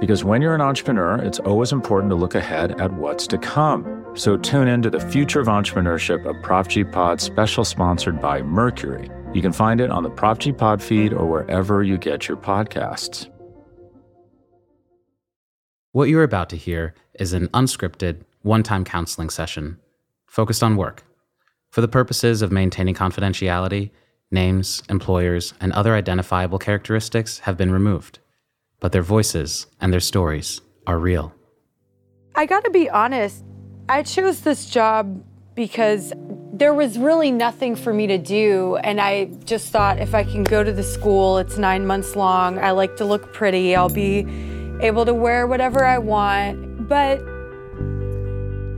Because when you're an entrepreneur, it's always important to look ahead at what's to come. So tune in to the Future of Entrepreneurship, a Prop G Pod special sponsored by Mercury. You can find it on the Prop G Pod feed or wherever you get your podcasts. What you're about to hear is an unscripted, one time counseling session focused on work. For the purposes of maintaining confidentiality, names, employers, and other identifiable characteristics have been removed, but their voices and their stories are real. I gotta be honest, I chose this job because there was really nothing for me to do. And I just thought if I can go to the school, it's nine months long. I like to look pretty. I'll be able to wear whatever I want. But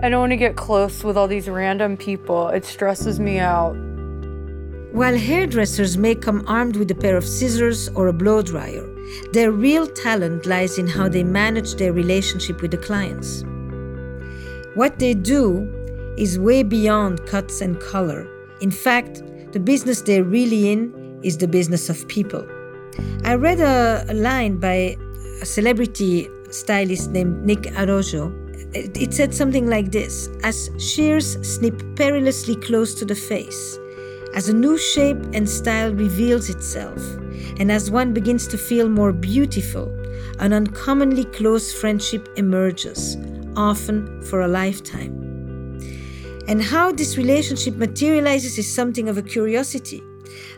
I don't want to get close with all these random people. It stresses me out. While hairdressers may come armed with a pair of scissors or a blow dryer, their real talent lies in how they manage their relationship with the clients. What they do is way beyond cuts and color. In fact, the business they're really in is the business of people. I read a, line by a celebrity stylist named Nick Arrojo. It, it said something like this As shears snip perilously close to the face, as a new shape and style reveals itself, and as one begins to feel more beautiful, an uncommonly close friendship emerges, often for a lifetime. And how this relationship materializes is something of a curiosity.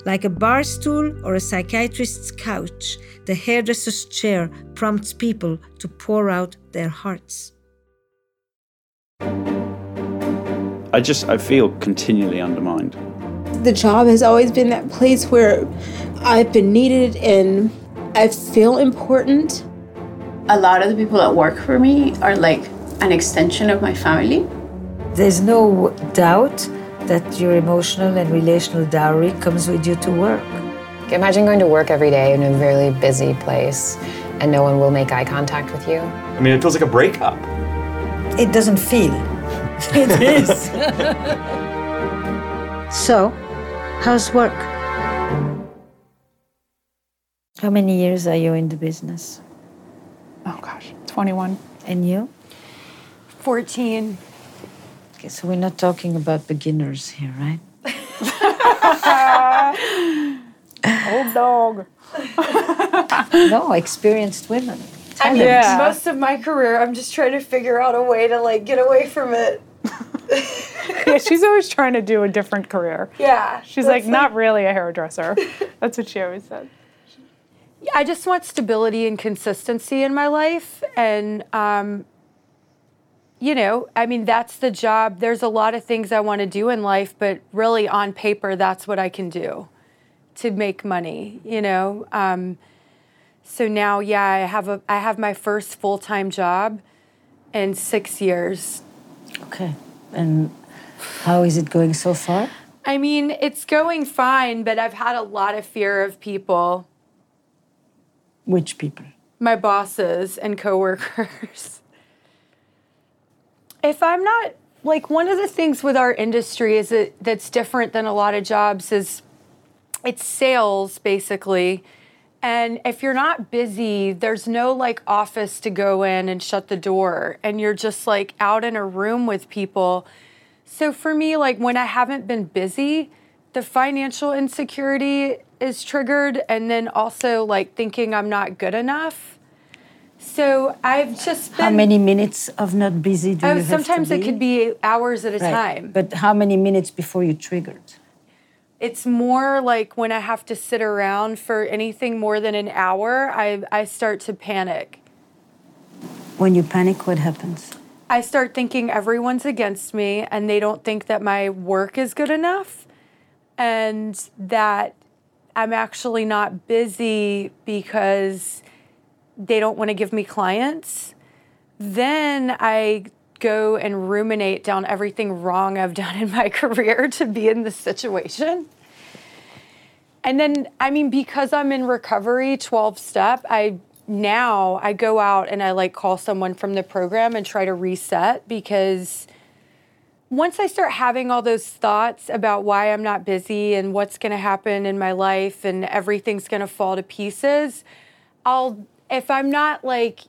Like a bar stool or a psychiatrist's couch, the hairdresser's chair prompts people to pour out their hearts. I just I feel continually undermined. The job has always been that place where I've been needed and I feel important. A lot of the people that work for me are like an extension of my family. There's no doubt that your emotional and relational dowry comes with you to work. Imagine going to work every day in a really busy place and no one will make eye contact with you. I mean, it feels like a breakup. It doesn't feel. it is. so, how's work? How many years are you in the business? Oh gosh, 21. And you? 14. Okay, so we're not talking about beginners here, right? Old dog. no, experienced women. I mean, yeah. most of my career, I'm just trying to figure out a way to like get away from it. yeah, she's always trying to do a different career. Yeah. She's like, like, not really a hairdresser. That's what she always said. I just want stability and consistency in my life, and um, you know, I mean, that's the job. There's a lot of things I want to do in life, but really on paper, that's what I can do to make money, you know. Um, so now, yeah, I have a I have my first full time job in six years. Okay, and how is it going so far? I mean, it's going fine, but I've had a lot of fear of people. Which people? My bosses and coworkers if I'm not like one of the things with our industry is that that's different than a lot of jobs is it's sales basically. And if you're not busy, there's no like office to go in and shut the door and you're just like out in a room with people. So for me like when I haven't been busy, the financial insecurity is triggered and then also like thinking I'm not good enough So I've just been. How many minutes of not busy do Oh, you have sometimes it could be hours at a Right. time. But how many minutes before you triggered? It's more like when I have to sit around for anything more than an hour, I, I start to panic. When you panic, what happens? I start thinking everyone's against me and they don't think that my work is good enough and that I'm actually not busy because they don't want to give me clients. Then I go and ruminate down everything wrong I've done in my career to be in this situation. And then, I mean, because I'm in recovery 12 step, I now I go out and I like call someone from the program and try to reset because once I start having all those thoughts about why I'm not busy and what's going to happen in my life and everything's going to fall to pieces, I'll if I'm not like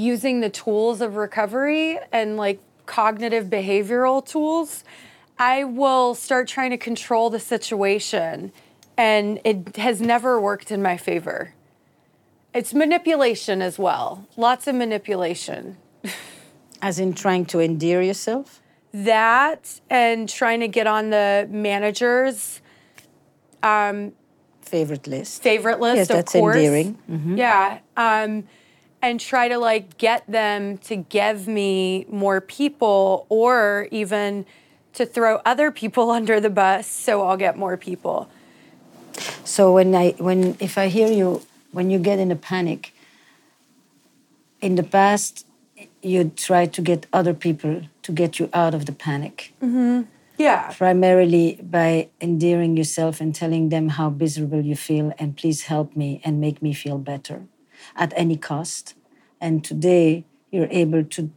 using the tools of recovery and like cognitive behavioral tools, I will start trying to control the situation and it has never worked in my favor. It's manipulation as well. Lots of manipulation. As in trying to endear yourself? That and trying to get on the manager's um, Favorite list. favorite list. Yes, of that's course. endearing. Mhm. Yeah, um, and try to like get them to give me more people, or even to throw other people under the bus, so I'll get more people. So when I when if I hear you when you get in a panic, in the past you try to get other people to get you out of the panic. Mm-hmm. Yeah. Primarily by endearing yourself and telling them how miserable you feel and please help me and make me feel better at any cost. And today you're able to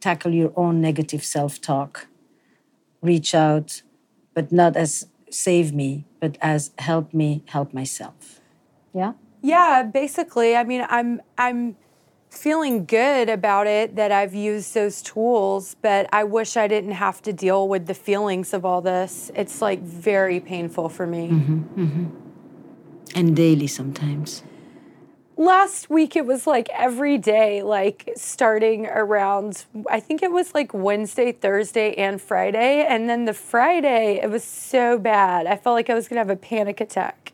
tackle your own negative self talk, reach out, but not as save me, but as help me help myself. Yeah? Yeah, basically. I mean, I'm I'm feeling good about it that I've used those tools, but I wish I didn't have to deal with the feelings of all this. It's like very painful for me. Mm-hmm. And daily sometimes. Last week it was like every day, like starting around I think it was like Wednesday, Thursday, and Friday. And then the Friday, it was so bad. I felt like I was gonna have a panic attack.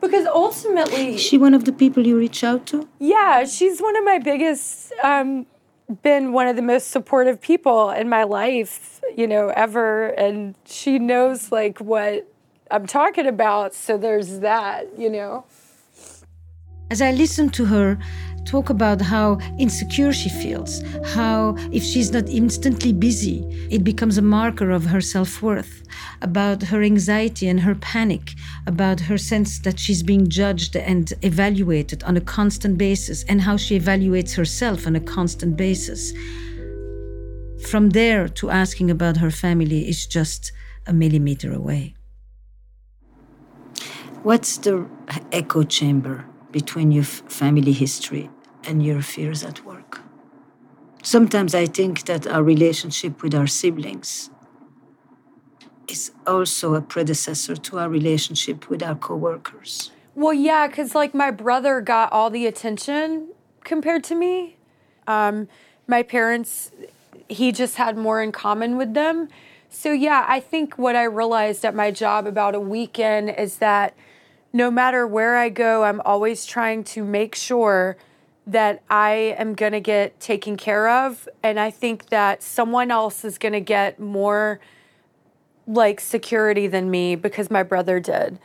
Because ultimately Is she one of the people you reach out to? Yeah, she's one of my biggest, um, been one of the most supportive people in my life, you know, ever. And she knows like what I'm talking about. So there's that, you know. As I listen to her talk about how insecure she feels, how if she's not instantly busy, it becomes a marker of her self worth, about her anxiety and her panic, about her sense that she's being judged and evaluated on a constant basis, and how she evaluates herself on a constant basis. From there to asking about her family is just a millimeter away. What's the echo chamber between your family history and your fears at work? Sometimes I think that our relationship with our siblings is also a predecessor to our relationship with our coworkers. Well, yeah, because like my brother got all the attention compared to me. Um, my parents, he just had more in common with them. So, yeah, I think what I realized at my job about a weekend is that no matter where I go, I'm always trying to make sure that I am going to get taken care of. And I think that someone else is going to get more like security than me because my brother did.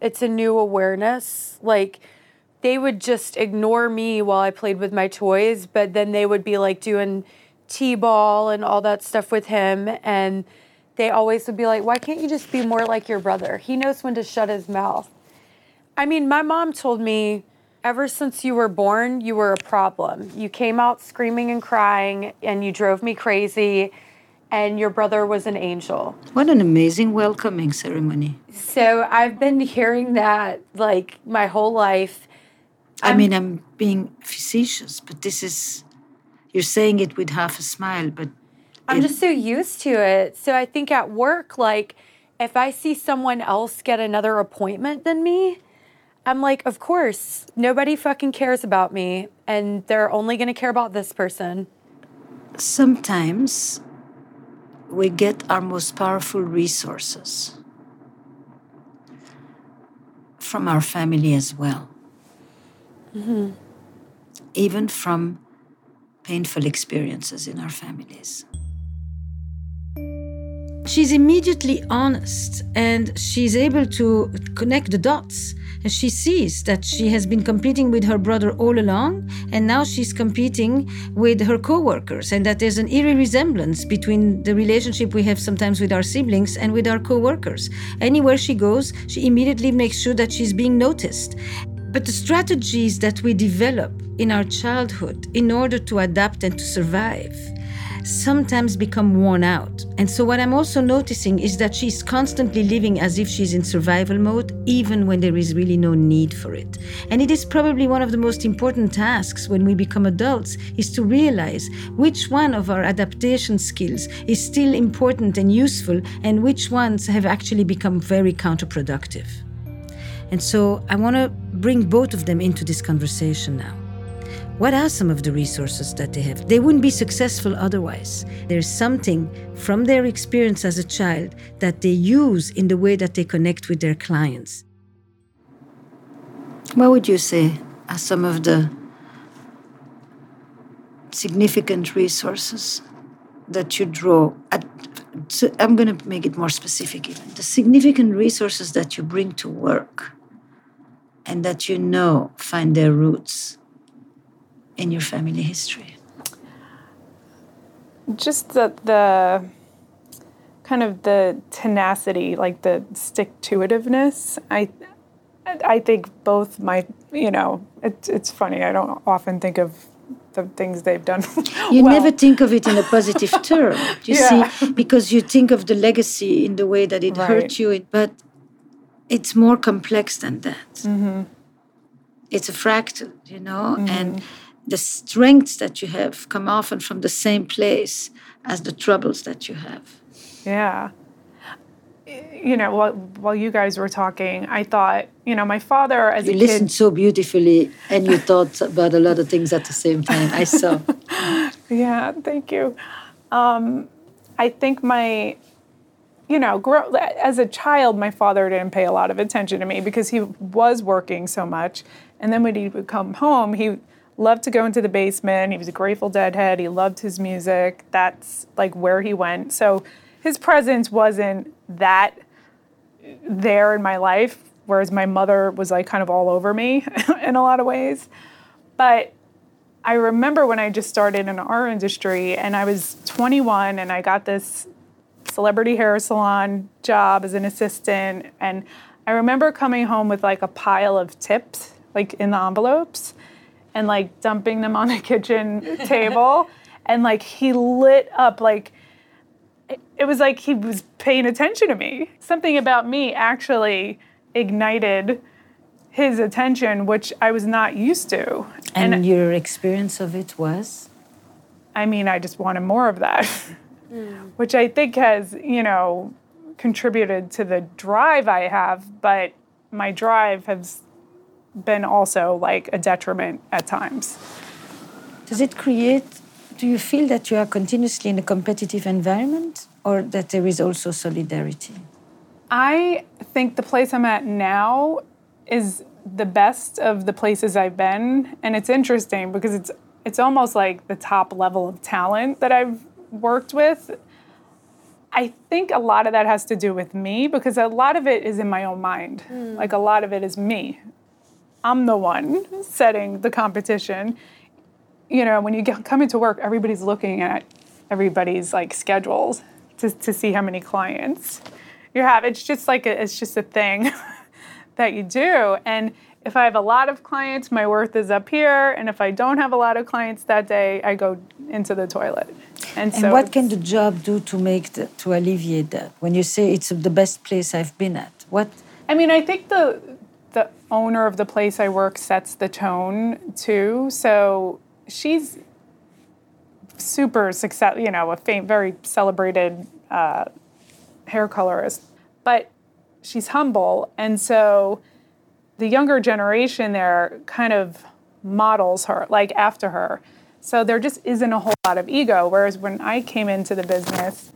It's a new awareness. Like, they would just ignore me while I played with my toys, but then they would be like doing T ball and all that stuff with him. And they always would be like, why can't you just be more like your brother? He knows when to shut his mouth. I mean, my mom told me ever since you were born, you were a problem. You came out screaming and crying, and you drove me crazy, and your brother was an angel. What an amazing welcoming ceremony. So I've been hearing that like my whole life. I mean, I'm being facetious, but this is, you're saying it with half a smile, but I'm just so used to it. So I think at work, like, if I see someone else get another appointment than me, I'm like, of course, nobody fucking cares about me, and they're only gonna care about this person. Sometimes we get our most powerful resources from our family as well. Mm-hmm. Even from painful experiences in our families. She's immediately honest and she's able to connect the dots. And she sees that she has been competing with her brother all along, and now she's competing with her coworkers, and that there's an eerie resemblance between the relationship we have sometimes with our siblings and with our coworkers. Anywhere she goes, she immediately makes sure that she's being noticed. But the strategies that we develop in our childhood in order to adapt and to survive sometimes become worn out. And so, what I'm also noticing is that she's constantly living as if she's in survival mode, even when there is really no need for it. And it is probably one of the most important tasks when we become adults is to realize which one of our adaptation skills is still important and useful, and which ones have actually become very counterproductive. And so, I want to bring both of them into this conversation now. What are some of the resources that they have? They wouldn't be successful otherwise. There's something from their experience as a child that they use in the way that they connect with their clients. What would you say are some of the significant resources that you draw at, so I'm going to make it more specific even. The significant resources that you bring to work and that you know find their roots in your family history? Just the, the kind of the tenacity, like the stick to itiveness. I I think both my you know it, it's funny. I don't often think of the things they've done. you well. never think of it in a positive term. You Yeah. see, because you think of the legacy in the way that it Right. hurt you, but it's more complex than that. Mm-hmm. It's a fractal, you know, and the strengths that you have come often from the same place as the troubles that you have. Yeah. You know, while, while you guys were talking, I thought, you know, my father as You a listened kid. so beautifully and you thought about a lot of things at the same time. I saw. Yeah, thank you. Um, I think my, you know, grow, as a child, my father didn't pay a lot of attention to me because he was working so much. And then when he would come home, he loved to go into the basement. He was a Grateful Dead head. He loved his music. That's like where he went. So his presence wasn't that there in my life, whereas my mother was like kind of all over me in a lot of ways. But I remember when I just started in our industry and I was 21 and I got this celebrity hair salon job as an assistant. And I remember coming home with like a pile of tips, like in the envelopes, and like dumping them on the kitchen table. And like he lit up, like, it, it was like he was paying attention to me. Something about me actually ignited his attention, which I was not used to. And, your experience of it was? I mean, I just wanted more of that, hmm. which I think has, you know, contributed to the drive I have, but my drive has been also like a detriment at times. Does it create, do you feel that you are continuously in a competitive environment or that there is also solidarity? I think the place I'm at now is the best of the places I've been, and it's interesting because it's it's almost like the top level of talent that I've worked with. I think a lot of that has to do with me because a lot of it is in my own mind. Hmm. Like a lot of it is me. I'm the one setting the competition. You know, when you get, come into work, everybody's looking at everybody's like schedules to, to see how many clients you have. It's just like a, it's just a thing that you do. And if I have a lot of clients, my worth is up here. And if I don't have a lot of clients that day, I go into the toilet. And, And so what can the job do to make the, to alleviate that? When you say it's the best place I've been at, what I mean, I think the the owner of the place I work sets the tone too. So she's super success, you know, a fam- very celebrated uh, hair colorist, but she's humble, and so the younger generation there kind of models her, like after her. So there just isn't a whole lot of ego. Whereas when I came into the business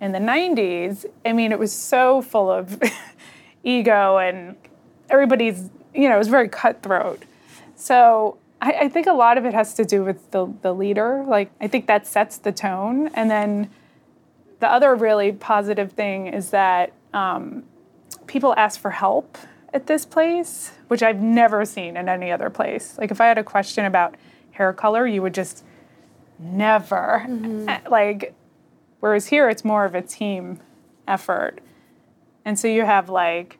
in the 90s, I mean, it was so full of ego and everybody's, you know, it was very cutthroat. So I, I, think a lot of it has to do with the, the leader. Like, I think that sets the tone. And then the other really positive thing is that um, people ask for help at this place, which I've never seen in any other place. Like, if I had a question about hair color, you would just never, mm-hmm. like, whereas here it's more of a team effort. And so you have, like,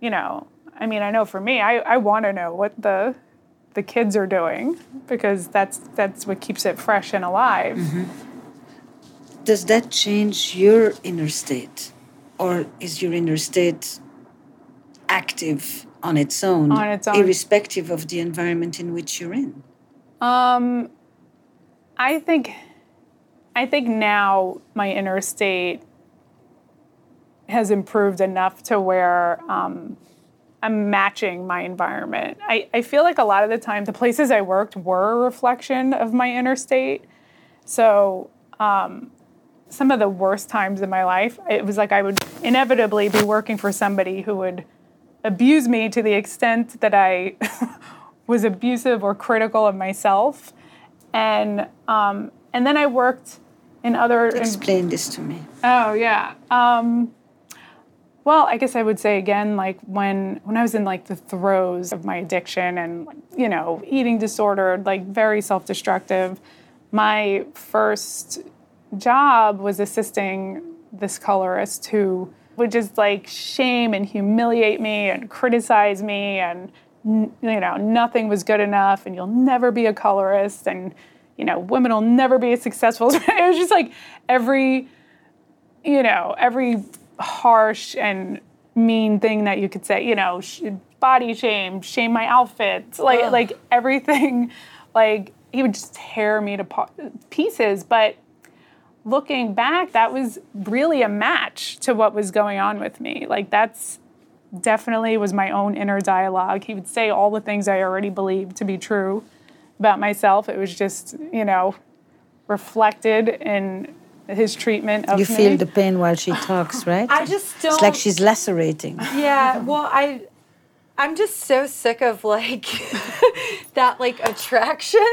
you know, I mean, I know for me, I, I want to know what the the kids are doing because that's that's what keeps it fresh and alive. Mm-hmm. Does that change your inner state, or is your inner state active on its own, on its own, irrespective of the environment in which you're in? Um, I think, I think now my inner state has improved enough to where um, I'm matching my environment. I, I feel like a lot of the time the places I worked were a reflection of my inner state. So um, some of the worst times in my life, it was like I would inevitably be working for somebody who would abuse me to the extent that I was abusive or critical of myself. And um, and then I worked in other. Explain in, this to me. Oh yeah. Um, well, I guess I would say again, like when when I was in like the throes of my addiction and you know eating disorder, like very self-destructive. My first job was assisting this colorist who would just like shame and humiliate me and criticize me and you know nothing was good enough and you'll never be a colorist and you know women will never be as successful it was just like every you know every harsh and mean thing that you could say you know body shame shame my outfit like Ugh. like everything like he would just tear me to pieces but looking back, that was really a match to what was going on with me. Like that's definitely was my own inner dialogue. He would say all the things I already believed to be true about myself. It was just, you know, reflected in his treatment of you me. feel the pain while she talks, right? I just don't. It's like she's lacerating. Yeah. Well, I I'm just so sick of like that like attraction.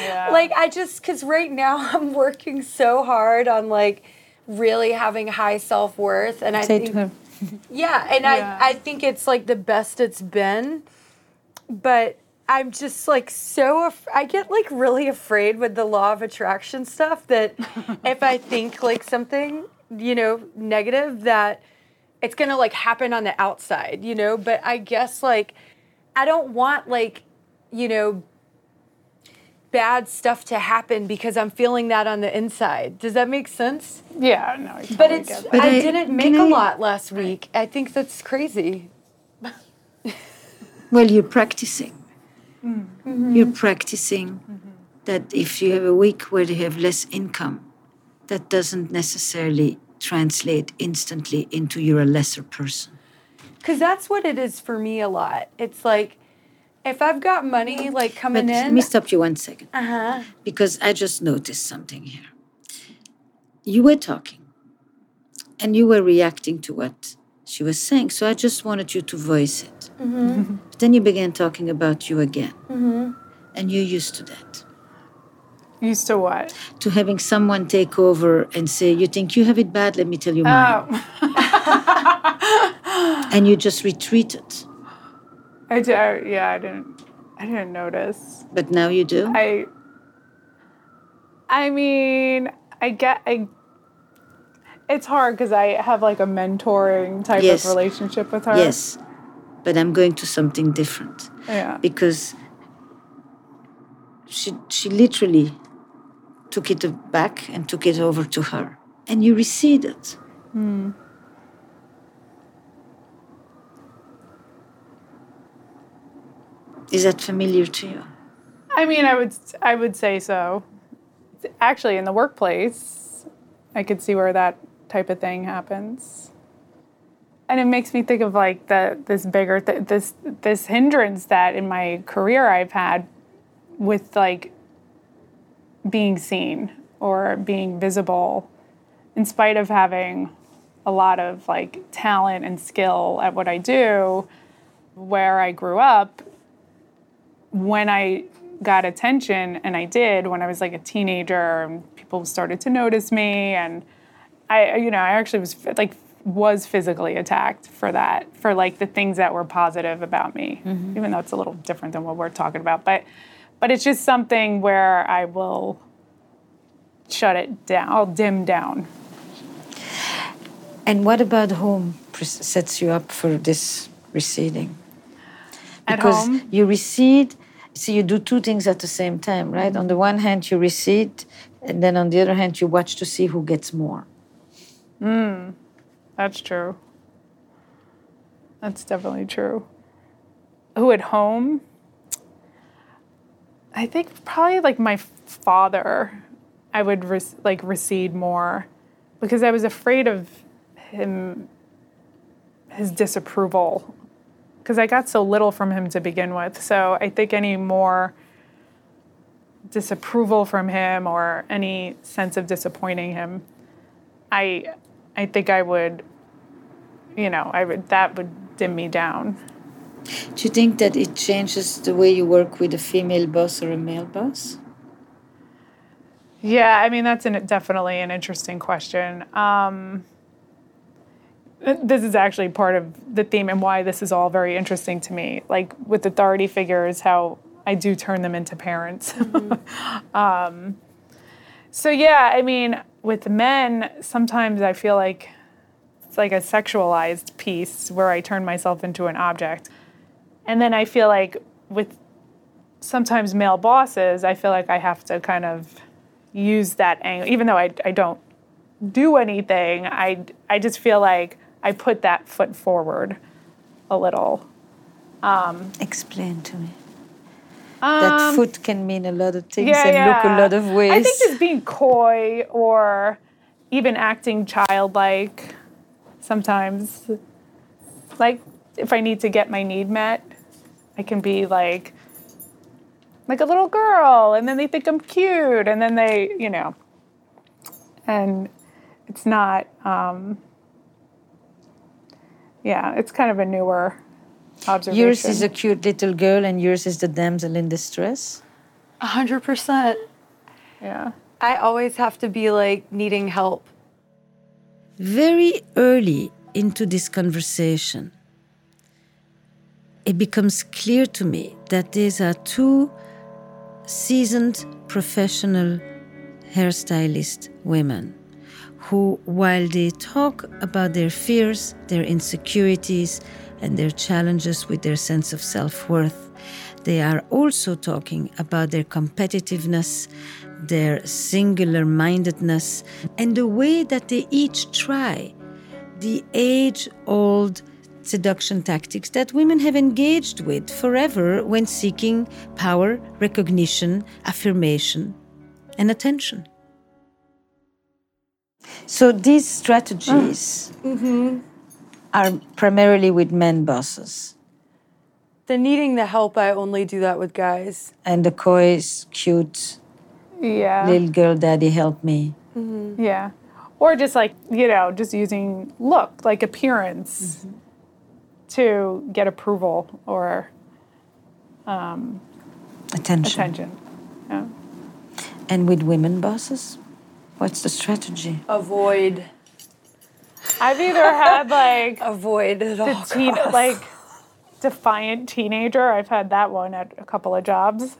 Yeah. Like I just cuz right now I'm working so hard on like really having high self-worth and I Say think to him. Yeah, and yeah. I I think it's like the best it's been. But I'm just like so af- I get like really afraid with the law of attraction stuff that if I think like something, you know, negative that it's gonna like happen on the outside, you know. But I guess like I don't want like you know bad stuff to happen because I'm feeling that on the inside. Does that make sense? Yeah, no. Totally but it's but I, I, didn't make a lot last week. I think that's crazy. well, you're practicing. Mm-hmm. You're practicing mm-hmm. that if you have a week where you have less income, that doesn't necessarily translate instantly into you're a lesser person. Because that's what it is for me a lot. It's like, if I've got money like coming but in. Let me stop you one second. Uh huh. Because I just noticed something here. You were talking and you were reacting to what she was saying. So I just wanted you to voice it. Mm-hmm. But then you began talking about you again. Mm-hmm. And you're used to that. Used to what? To having someone take over and say, You think you have it bad? Let me tell you mine. Oh. and you just retreated. I did, yeah, I didn't I didn't notice. But now you do? I I mean, I get I it's hard because I have like a mentoring type yes. of relationship with her. Yes. But I'm going to something different. Yeah. Because she she literally took it back and took it over to her. And you receded. Mm. Is that familiar to you? I mean, I would I would say so. Actually, in the workplace, I could see where that type of thing happens. and it makes me think of like the this bigger th- this this hindrance that in my career I've had with like being seen or being visible in spite of having a lot of like talent and skill at what I do where I grew up when I got attention and I did when I was like a teenager and people started to notice me and I you know I actually was like was physically attacked for that for like the things that were positive about me mm-hmm. even though it's a little different than what we're talking about but but it's just something where I will shut it down I'll dim down and what about home sets you up for this receding at because home? you recede so you do two things at the same time right mm-hmm. on the one hand you recede and then on the other hand you watch to see who gets more mm. That's true. That's definitely true. Who at home? I think probably like my father. I would like recede more because I was afraid of him, his disapproval, because I got so little from him to begin with. So I think any more disapproval from him or any sense of disappointing him, I I think I would, you know, I would that would dim me down. Do you think that it changes the way you work with a female boss or a male boss? Yeah, I mean that's an, definitely an interesting question. Um, this is actually part of the theme and why this is all very interesting to me. Like with authority figures, how I do turn them into parents. Mm-hmm. um, so yeah, I mean, with men, sometimes I feel like it's like a sexualized piece where I turn myself into an object. And then I feel like with sometimes male bosses, I feel like I have to kind of use that angle, even though I, I don't do anything, I, I just feel like I put that foot forward a little. Um, Explain to me. Um, that foot can mean a lot of things yeah, and yeah. look a lot of ways. I think just being coy or even acting childlike sometimes. Like if I need to get my need met, I can be like like a little girl and then they think I'm cute and then they, you know. And it's not um yeah, it's kind of a newer. Yours is a cute little girl, and yours is the damsel in distress. A hundred percent. Yeah. I always have to be like needing help. Very early into this conversation, it becomes clear to me that these are two seasoned professional hairstylist women who, while they talk about their fears, their insecurities, and their challenges with their sense of self worth. They are also talking about their competitiveness, their singular mindedness, and the way that they each try the age old seduction tactics that women have engaged with forever when seeking power, recognition, affirmation, and attention. So these strategies. Mm-hmm are primarily with men bosses. The needing the help, I only do that with guys. And the coy, cute, yeah, little girl, daddy, help me. Mm-hmm. Yeah, or just like you know, just using look, like appearance, mm-hmm. to get approval or um, attention. Attention. Yeah. And with women bosses, what's the strategy? Avoid. I've either had like avoid it all teen, like defiant teenager. I've had that one at a couple of jobs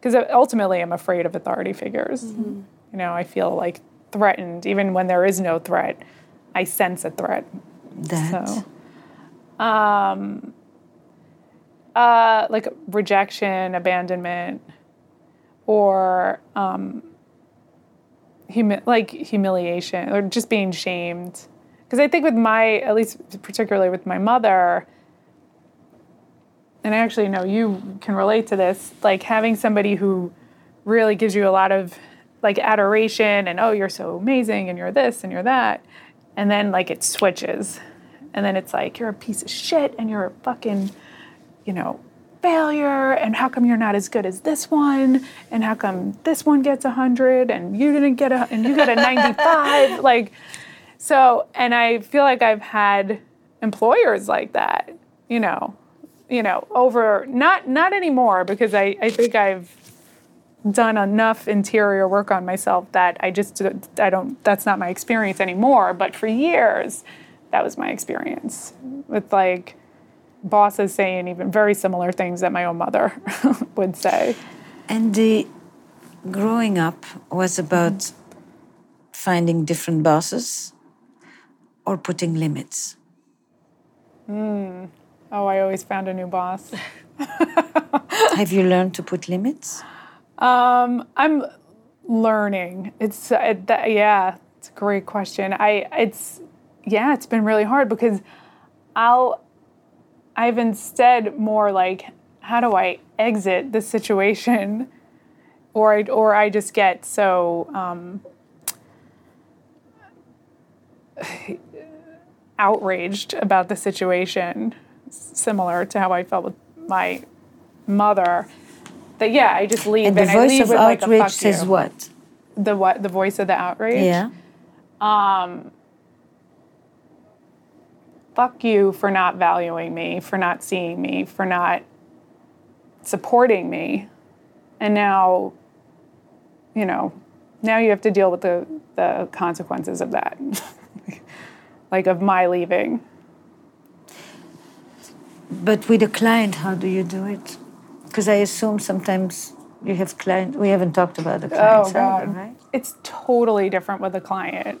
because ultimately I'm afraid of authority figures. Mm-hmm. You know, I feel like threatened even when there is no threat. I sense a threat. That. So, um, uh, like rejection, abandonment, or um, humi- like humiliation, or just being shamed. Because I think with my, at least particularly with my mother, and I actually know you can relate to this, like having somebody who really gives you a lot of like adoration and oh you're so amazing and you're this and you're that and then like it switches. And then it's like, you're a piece of shit and you're a fucking, you know, failure. And how come you're not as good as this one? And how come this one gets a 100 and you didn't get a, and you got a 95? like, so, and I feel like I've had employers like that, you know, you know, over, not, not anymore because I, I think I've, done enough interior work on myself that I just I don't that's not my experience anymore but for years that was my experience with like bosses saying even very similar things that my own mother would say and the growing up was about finding different bosses or putting limits mm. oh I always found a new boss have you learned to put limits um, I'm learning. It's uh, that, yeah, it's a great question. I it's yeah, it's been really hard because I'll I've instead more like how do I exit the situation, or I or I just get so um, outraged about the situation, similar to how I felt with my mother that yeah, I just leave and, the voice of with, outrage like, says you. what? The what? The voice of the outrage. Yeah. Um. Fuck you for not valuing me, for not seeing me, for not supporting me, and now, you know, now you have to deal with the the consequences of that, like of my leaving. But with a client, how do you do it? Because I assume sometimes you have client. We haven't talked about the clients, oh, God. Either, right? It's totally different with a client.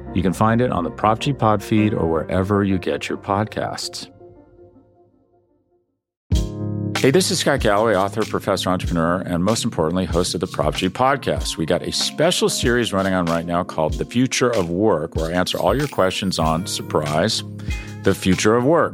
You can find it on the Prop G Pod feed or wherever you get your podcasts. Hey, this is Scott Galloway, author, professor, entrepreneur, and most importantly, host of the Prop G podcast. We got a special series running on right now called The Future of Work, where I answer all your questions on surprise, the future of work.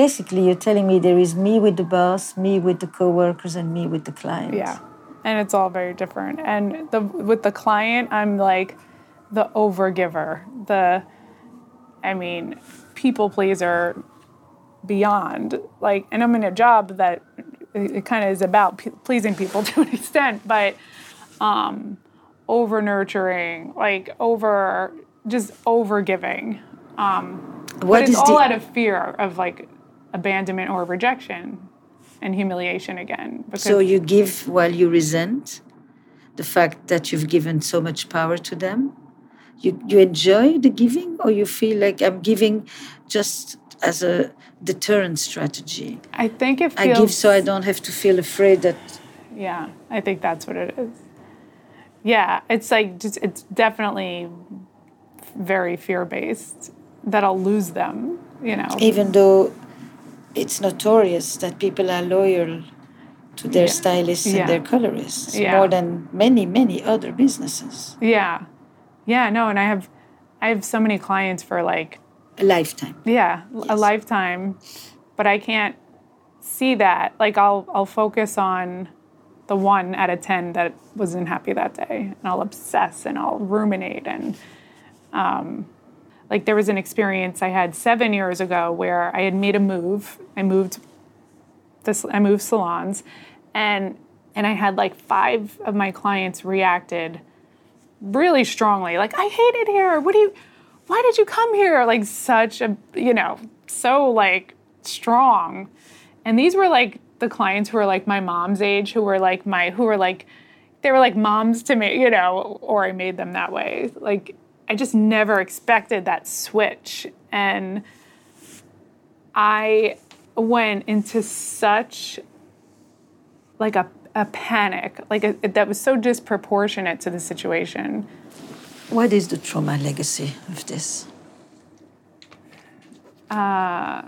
basically you're telling me there is me with the boss, me with the coworkers, and me with the client. Yeah, and it's all very different. And the with the client, I'm like the overgiver, the, I mean, people pleaser beyond. Like, and I'm in a job that it, it kind of is about p- pleasing people to an extent, but um, over nurturing, like over just over giving. Um, what but it's all the- out of fear of like abandonment or rejection and humiliation again. so you give while you resent the fact that you've given so much power to them? You, you enjoy the giving, or you feel like I'm giving just as a deterrent strategy? I think it feels, I give so I don't have to feel afraid that. Yeah, I think that's what it is. Yeah, it's like just, it's definitely very fear based that I'll lose them, you know. Even though it's notorious that people are loyal to their yeah. stylists yeah. and their colorists yeah. more than many many other businesses yeah yeah no and i have i have so many clients for like a lifetime yeah yes. a lifetime but I can't see that. Like I'll I'll focus on the one out of ten that wasn't happy that day, and I'll obsess and I'll ruminate and um, like there was an experience I had seven years ago where I had made a move. I moved this I moved salons, and and I had like five of my clients reacted really strongly, like I hate it here. What do you? Why did you come here? Like such a you know so like strong, and these were like the clients who were like my mom's age, who were like my who were like they were like moms to me, you know, or I made them that way. Like I just never expected that switch. And I went into such like a, a panic, like a, that was so disproportionate to the situation. What is the trauma legacy of this? Uh,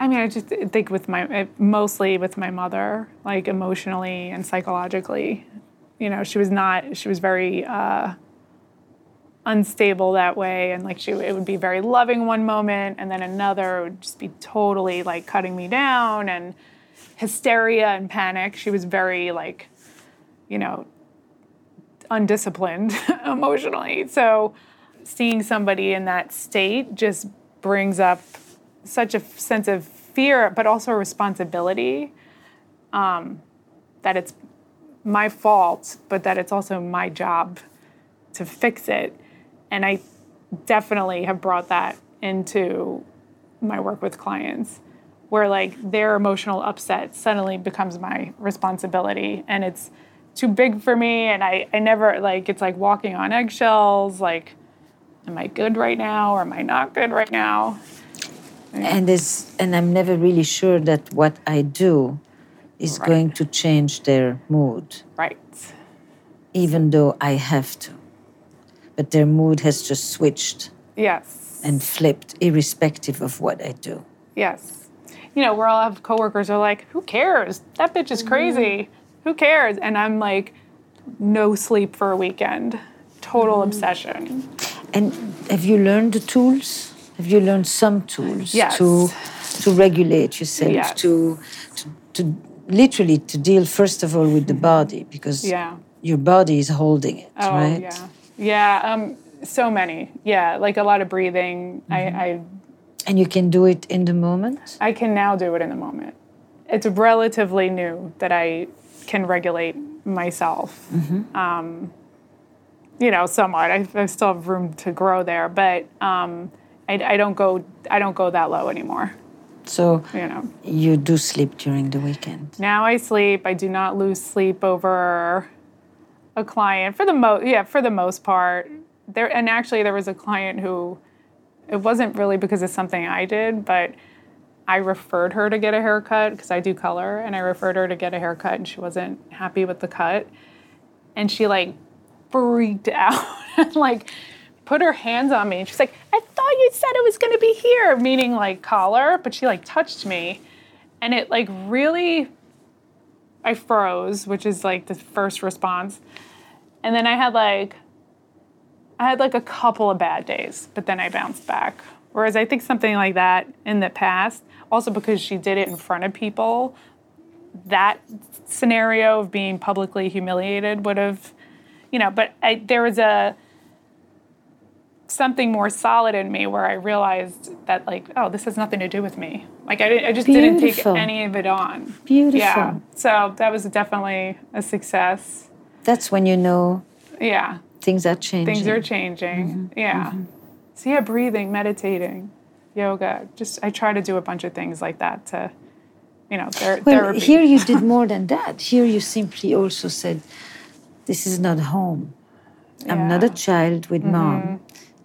I mean, I just think with my, mostly with my mother, like emotionally and psychologically. You know, she was not, she was very, uh, unstable that way. And like she it would be very loving one moment and then another would just be totally like cutting me down and hysteria and panic. She was very like you know undisciplined emotionally. So seeing somebody in that state just brings up such a sense of fear but also a responsibility um, that it's my fault but that it's also my job to fix it and I definitely have brought that into my work with clients where like their emotional upset suddenly becomes my responsibility and it's too big for me and I, I never like it's like walking on eggshells like am I good right now or am I not good right now? And is and I'm never really sure that what I do is right. going to change their mood. Right. Even though I have to but their mood has just switched. Yes. And flipped, irrespective of what I do. Yes. You know, we're all have coworkers who are like, who cares? That bitch is crazy. Mm. Who cares? And I'm like, no sleep for a weekend, total mm. obsession. And have you learned the tools? Have you learned some tools yes. to to regulate yourself, yes. to, to to literally to deal first of all with the body because yeah. your body is holding it, oh, right? Yeah. Yeah, um, so many. Yeah, like a lot of breathing. Mm-hmm. I, I and you can do it in the moment. I can now do it in the moment. It's relatively new that I can regulate myself. Mm-hmm. Um, you know, somewhat. I, I, still have room to grow there, but um, I, I don't go. I don't go that low anymore. So you know, you do sleep during the weekend. Now I sleep. I do not lose sleep over a client for the most yeah for the most part. Mm-hmm. There and actually there was a client who it wasn't really because of something I did but I referred her to get a haircut because I do color and I referred her to get a haircut and she wasn't happy with the cut. And she like freaked out and like put her hands on me and she's like I thought you said it was going to be here meaning like collar but she like touched me. And it like really I froze, which is like the first response. And then I had like I had like a couple of bad days, but then I bounced back. Whereas I think something like that in the past, also because she did it in front of people, that scenario of being publicly humiliated would have, you know, but I, there was a something more solid in me where I realized that like, oh, this has nothing to do with me. Like I, I just Beautiful. didn't take any of it on. Beautiful. Yeah. So that was definitely a success. That's when you know. Yeah. Things are changing. Things are changing. Mm-hmm. Yeah. Mm-hmm. So yeah, breathing, meditating, yoga. Just I try to do a bunch of things like that to, you know, ther- well, therapy. Here you did more than that. Here you simply also said, "This is not home. Yeah. I'm not a child with mm-hmm. mom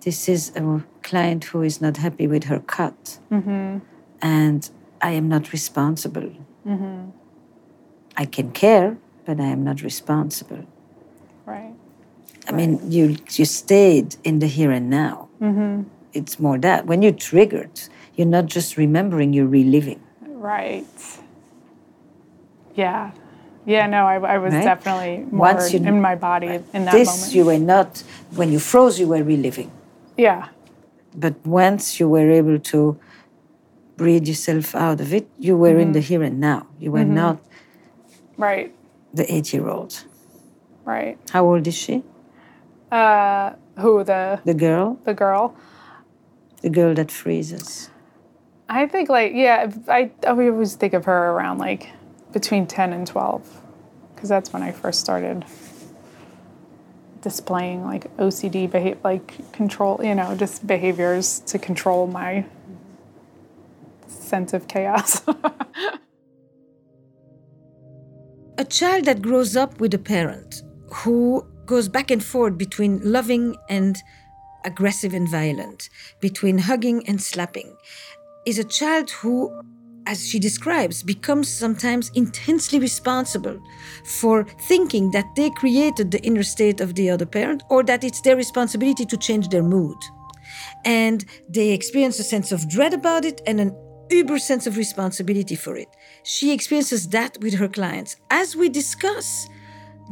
this is a client who is not happy with her cut, mm-hmm. and I am not responsible. Mm-hmm. I can care, but I am not responsible. Right. I right. mean, you you stayed in the here and now. Mm-hmm. It's more that when you're triggered, you're not just remembering, you're reliving. Right. Yeah. Yeah, no, I, I was right? definitely more Once you, in my body in that this moment. you were not, when you froze, you were reliving. Yeah. But once you were able to breathe yourself out of it. You were in the Mm-hmm. here and now. You were not Right. the eight year old. Right. How old is she? Uh, who the The girl? the girl? The girl that freezes. I think like yeah, I I always think of her around like between ten and twelve, because that's when I first started displaying like OCD behavior, like control, you know, just behaviors to control my sense of chaos. A child that grows up with a parent who goes back and forth between loving and aggressive and violent, between hugging and slapping, is a child who, as she describes, becomes sometimes intensely responsible for thinking that they created the inner state of the other parent or that it's their responsibility to change their mood. And they experience a sense of dread about it and an uber sense of responsibility for it. She experiences that with her clients. As we discuss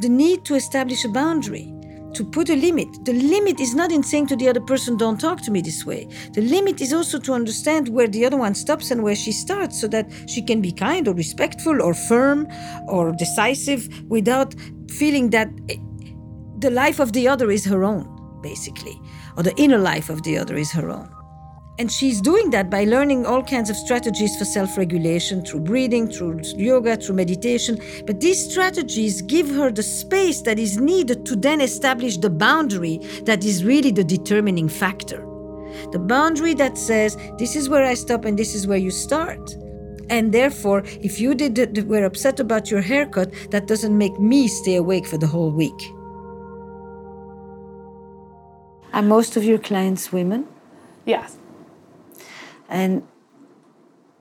the need to establish a boundary, to put a limit. The limit is not in saying to the other person, don't talk to me this way. The limit is also to understand where the other one stops and where she starts so that she can be kind or respectful or firm or decisive without feeling that eh, the life of the other is her own, basically, or the inner life of the other is her own. And she's doing that by learning all kinds of strategies for self regulation through breathing, through yoga, through meditation. But these strategies give her the space that is needed to then establish the boundary that is really the determining factor. The boundary that says, this is where I stop and this is where you start. And therefore, if you did were upset about your haircut, that doesn't make me stay awake for the whole week. Are most of your clients women? yes. And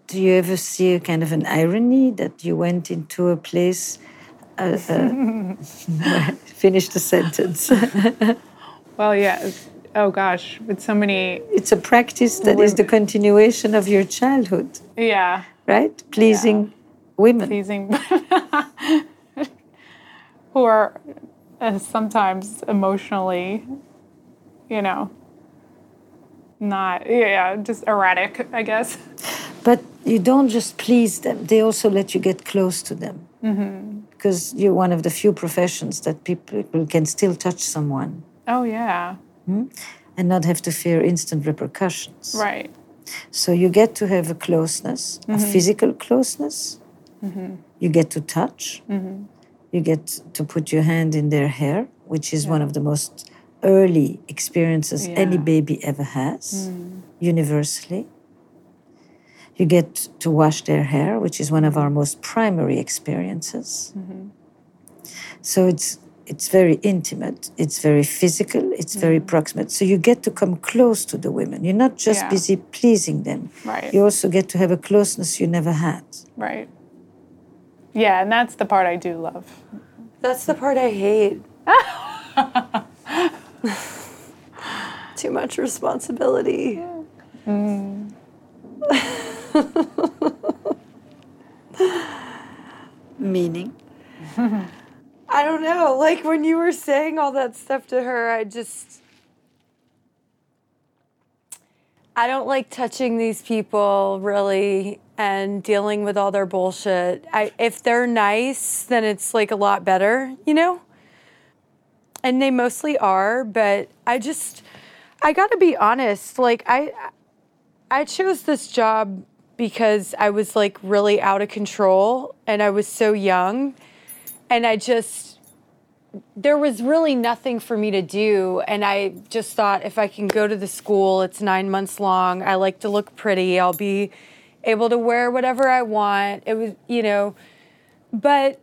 do you ever see a kind of an irony that you went into a place? Uh, uh, finish the sentence. Well, yeah. Oh gosh, with so many. it's a practice that is the continuation of your childhood, Yeah. right? Pleasing women. pleasing who are uh, sometimes emotionally you know not yeah just erratic i guess. But you don't just please them, they also let you get close to them. Mm-hmm. Because you're one of the few professions that people can still touch someone. Oh yeah. Hmm? And not have to fear instant repercussions. right. So you get to have a closeness, a mm-hmm. physical closeness. Mm-hmm. You get to touch. You get to put your hand in their hair, which is one of the most early experiences any baby ever has, hmm. universally. You get to wash their hair, which is one of our most primary experiences. Mm-hmm. So it's it's very intimate, it's very physical, it's very mm-hmm. proximate. So you get to come close to the women. You're not just Yeah. busy pleasing them. Right. You also get to have a closeness you never had. right yeah and that's the part i do love That's the part I hate. Too much responsibility. Mm. Meaning? I don't know. Like when you were saying all that stuff to her, I just. I don't like touching these people really and dealing with all their bullshit. I, if they're nice, then it's like a lot better, you know? And they mostly are, but I just, I gotta be honest. Like, I, I chose this job because I was like really out of control and I was so young. And I just there was really nothing for me to do. And I just thought if I can go to the school it's 9 months long. I like to look pretty. I'll be able to wear whatever I want. It was you know but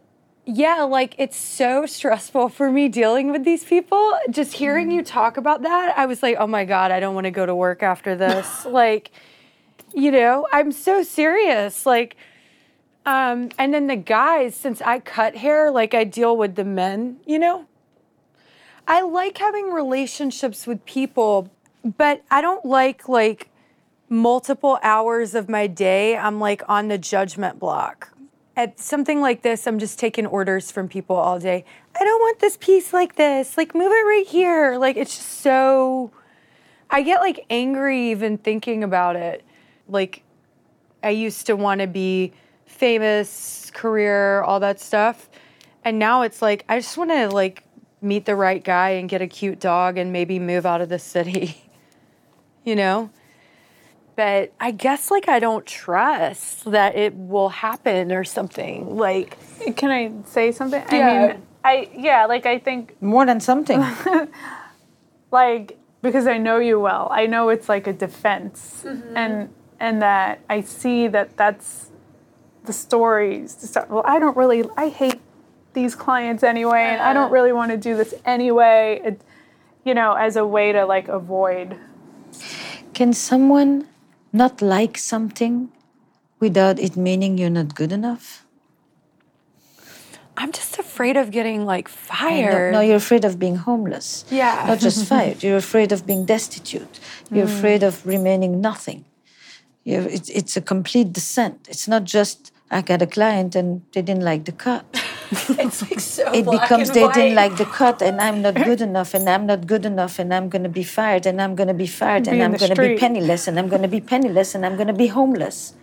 yeah like it's so stressful for me dealing with these people just hearing you talk about that I was like oh my god I don't want to go to work after this like you know I'm so serious like um, and then the guys, since I cut hair, like I deal with the men, you know? I like having relationships with people, but I don't like like multiple hours of my day. I'm like on the judgment block. At something like this, I'm just taking orders from people all day. I don't want this piece like this. Like move it right here. Like it's just so I get like angry even thinking about it. Like I used to want to be famous, career, all that stuff. And now it's like I just want to like meet the right guy and get a cute dog and maybe move out of the city. you know? But I guess like I don't trust that it will happen or something. Like Can I say something? I Yeah. mean, I yeah, like I think More than something. like because I know you well. I know it's like a defense, mm-hmm. and and that I see that that's the stories. Well, I don't really. I hate these clients anyway, and I don't really want to do this anyway. It, you know, as a way to like avoid. Can someone not like something without it meaning you're not good enough? I'm just afraid of getting like fired. No, you're afraid of being homeless. Yeah. Not just fired. You're afraid of being destitute. You're Mm. afraid of remaining nothing. You're, it's, it's a complete descent. It's not just I got a client and they didn't like the cut. it's like so it becomes they didn't like the cut and I'm not good enough and I'm not good enough and I'm going to be fired and I'm going to be fired Be and I'm going to be penniless and I'm going to be penniless and I'm going to be homeless.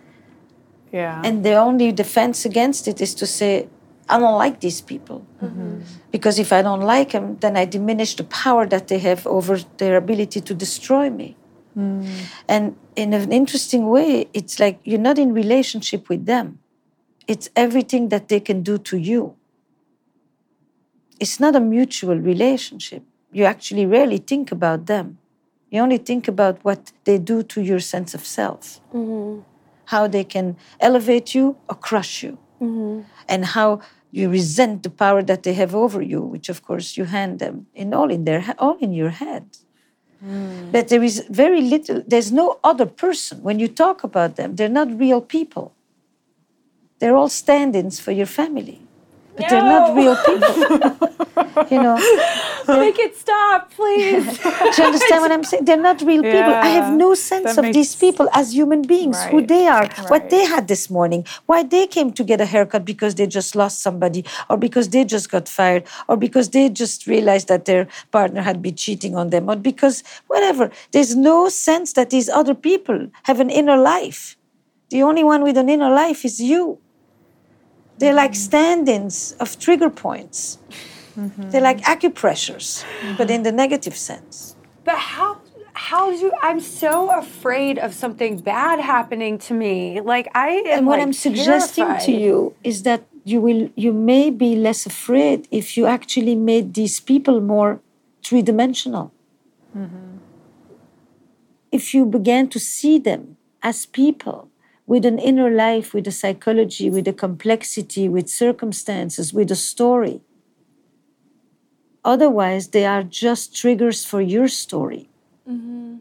Yeah. And the only defense against it is to say, I don't like these people. Because if I don't like them, then I diminish the power that they have over their ability to destroy me. And in an interesting way, it's like you're not in relationship with them. It's everything that they can do to you. It's not a mutual relationship. You actually rarely think about them. You only think about what they do to your sense of self, mm-hmm. how they can elevate you or crush you, mm-hmm. and how you resent the power that they have over you, which of course you hand them in all in their all in your head. Mm. But there is very little. There's no other person when you talk about them. They're not real people. They're all stand-ins for your family, but they're not real people. you know. Make it stop, please. Do you understand what I'm saying? They're not real people. I have no sense that of makes- these people as human beings, who they are, what they had this morning, why they came to get a haircut because they just lost somebody, or because they just got fired, or because they just realized that their partner had been cheating on them, or because whatever. There's no sense that these other people have an inner life. The only one with an inner life is you. They're like stand ins of trigger points. Mm-hmm. They're like acupressures, but in the negative sense. But how how do you, I'm so afraid of something bad happening to me. Like I am and what like, I'm suggesting to you is that you will you may be less afraid if you actually made these people more three-dimensional. Mm-hmm. If you began to see them as people with an inner life, with a psychology, with a complexity, with circumstances, with a story. Otherwise, they are just triggers for your story. Mm-hmm.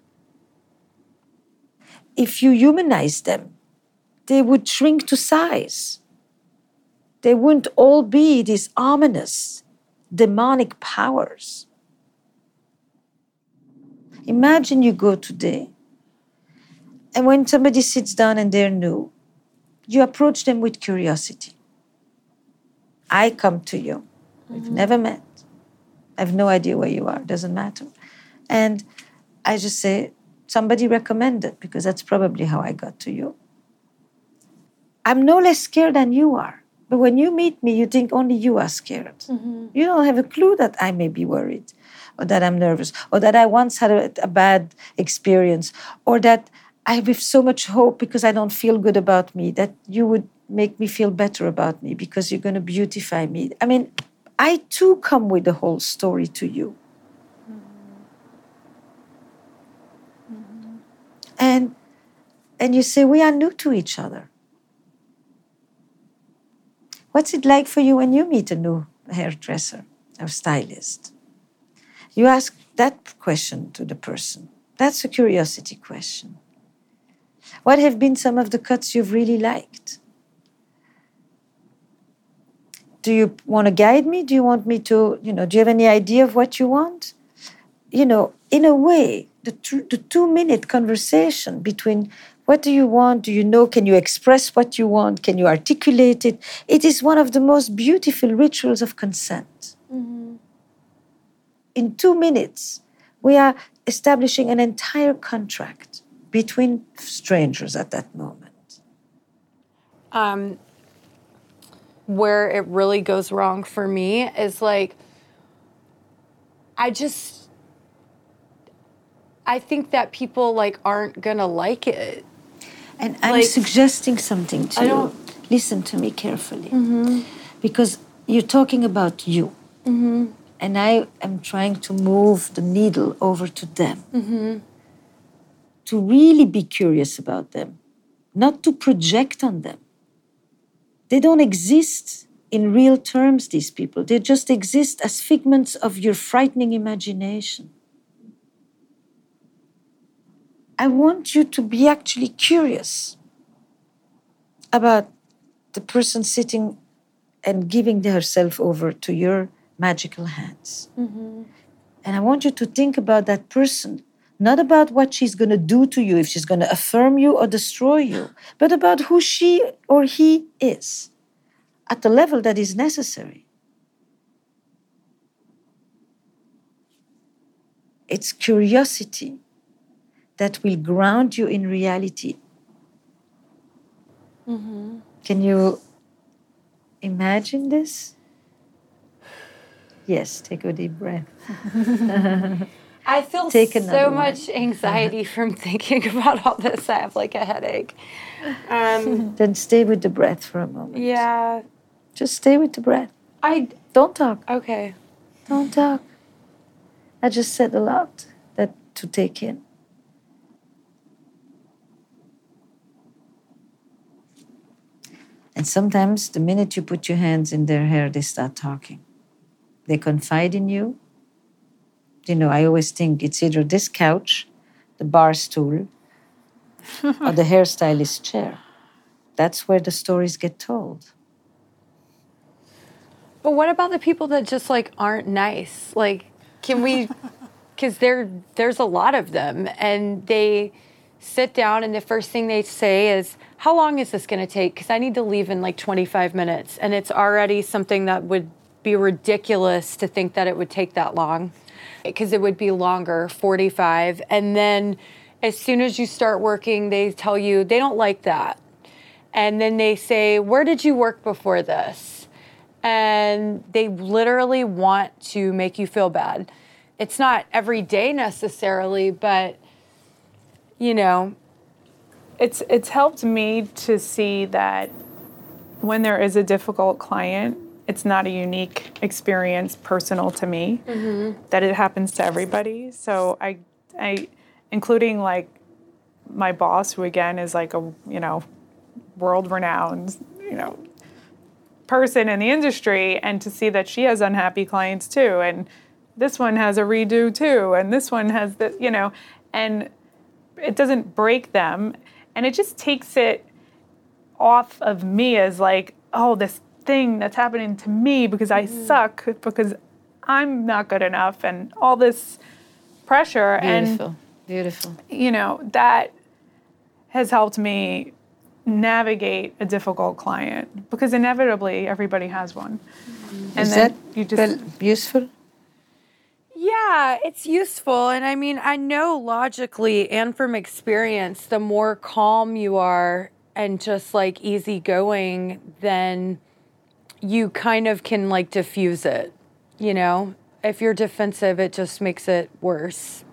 If you humanize them, they would shrink to size. They wouldn't all be these ominous, demonic powers. Imagine you go today, and when somebody sits down and they're new, you approach them with curiosity. I come to you. We've mm-hmm. never met. I have no idea where you are, doesn't matter. And I just say, somebody recommended, because that's probably how I got to you. I'm no less scared than you are. But when you meet me, you think only you are scared. Mm-hmm. You don't have a clue that I may be worried, or that I'm nervous, or that I once had a, a bad experience, or that I have so much hope because I don't feel good about me that you would make me feel better about me because you're going to beautify me. I mean, I too come with the whole story to you. Mm-hmm. And and you say we are new to each other. What's it like for you when you meet a new hairdresser or stylist? You ask that question to the person. That's a curiosity question. What have been some of the cuts you've really liked? Do you want to guide me? Do you want me to, you know, do you have any idea of what you want? You know, in a way, the, two- the two minute conversation between what do you want? Do you know? Can you express what you want? Can you articulate it? It is one of the most beautiful rituals of consent. Mm-hmm. In two minutes, we are establishing an entire contract between strangers at that moment. um, where it really goes wrong for me is like, I just, I think that people like aren't gonna like it. And I'm Like- suggesting something to you. Listen to me carefully. Mm-hmm. Because you're talking about you. Mm-hmm. And I am trying to move the needle over to them. Mm-hmm. To really be curious about them, not to project on them. They don't exist in real terms, these people. They just exist as figments of your frightening imagination. I want you to be actually curious about the person sitting and giving herself over to your magical hands. Mm-hmm. And I want you to think about that person, not about what she's going to do to you, if she's going to affirm you or destroy you, but about who she or he is at the level that is necessary. It's curiosity that will ground you in reality. Mm-hmm. Can you imagine this? Yes, take a deep breath. I feel so much anxiety from thinking about all this. I have like a headache. Um, Then stay with the breath for a moment. yeah, Just stay with the breath. I Don't talk. okay. Don't talk. I just said a lot that to take in. And sometimes the minute you put your hands in their hair, they start talking. They confide in you. You know, I always think it's either this couch, the bar stool, or the hairstylist chair. That's where the stories get told. But what about the people that just like aren't nice? Like, can we? Because there, there's a lot of them, and they sit down, and the first thing they say is, "How long is this going to take?" Because I need to leave in like 25 minutes, and it's already something that would be ridiculous to think that it would take that long, because it would be longer, 45, and then as soon as you start working, they tell you they don't like that. And then they say, Where did you work before this? And they literally want to make you feel bad. It's not every day necessarily, but you know, it's it's helped me to see that when there is a difficult client, it's not a unique experience personal to me. Mm-hmm. That it happens to everybody. So I I including like my boss who again is like a, you know, world renowned, you know, person in the industry and to see that she has unhappy clients too and this one has a redo too and this one has the you know and it doesn't break them and it just takes it off of me as like oh this thing that's happening to me because I mm-hmm. suck because I'm not good enough and all this pressure and Beautiful. Beautiful. you know that has helped me navigate a difficult client because inevitably everybody has one mm-hmm. and Is then that you just useful? Yeah, it's useful. And I mean, I know logically and from experience, the more calm you are and just like easygoing, then you kind of can like diffuse it. You know, if you're defensive, it just makes it worse.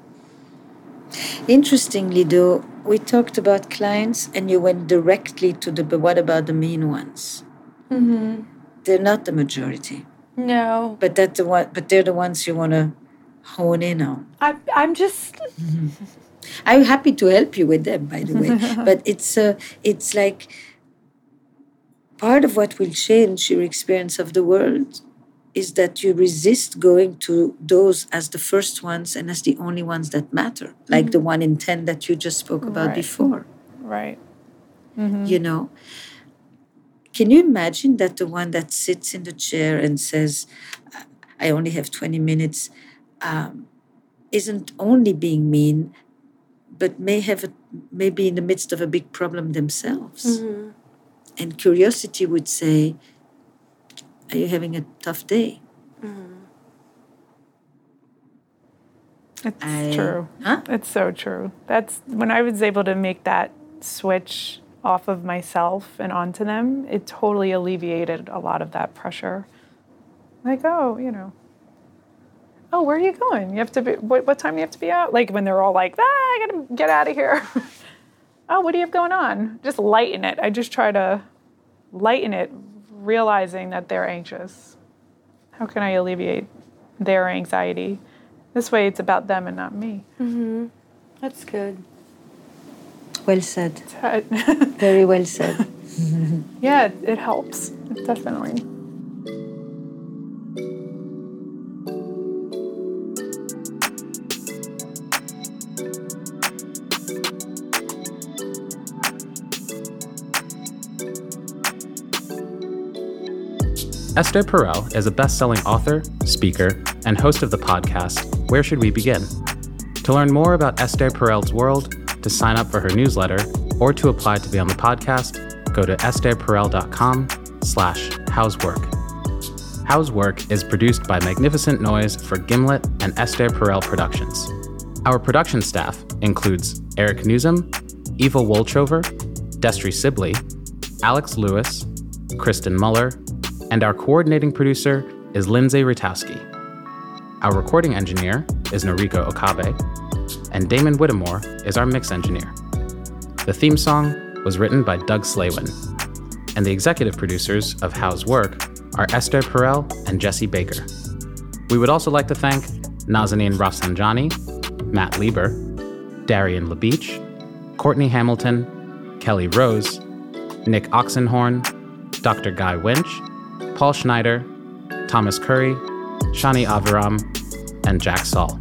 Interestingly, though, we talked about clients and you went directly to the but what about the mean ones? Mm-hmm. They're not the majority, No, but that the one, but they're the ones you want to hone in on. I, I'm just, I'm happy to help you with them, by the way. but it's uh, it's like part of what will change your experience of the world is that you resist going to those as the first ones and as the only ones that matter, like the mm-hmm. one in ten that you just spoke about Right. before. right You mm-hmm. know. Can you imagine that the one that sits in the chair and says, "I only have twenty minutes," um, isn't only being mean, but may have a, may be in the midst of a big problem themselves. Mm-hmm. And curiosity would say, "Are you having a tough day?" it's I- true Huh? it's so true that's when i was able to make that switch off of myself and onto them, it totally alleviated a lot of that pressure. Like, oh, you know, oh, where are you going? You have to be, what, what time do you have to be out? Like when they're all like, ah, I gotta get out of here. oh, what do you have going on? Just lighten it. I just try to lighten it, realizing that they're anxious. How can I alleviate their anxiety? This way it's about them and not me. Mm-hmm. That's good. Well said. Very well said. yeah, it, it helps. Definitely. Esther Perel is a best selling author, speaker, and host of the podcast Where Should We Begin? To learn more about Esther Perel's world, to sign up for her newsletter, or to apply to be on the podcast, go to estherperel.com slash howswork. Housework is produced by Magnificent Noise for Gimlet and Esther Perel Productions. Our production staff includes Eric Newsom, Eva Wolchover, Destry Sibley, Alex Lewis, Kristen Muller, and our coordinating producer is Lindsay Rutowski. Our recording engineer is Noriko Okabe, and Damon Whittemore is our mix engineer. The theme song was written by Doug Slaywin, and the executive producers of How's Work are Esther Perel and Jesse Baker. We would also like to thank Nazanin Rafsanjani, Matt Lieber, Darian LaBeach, Courtney Hamilton, Kelly Rose, Nick Oxenhorn, Dr. Guy Winch, Paul Schneider, Thomas Curry, Shani Aviram, and Jack Saul.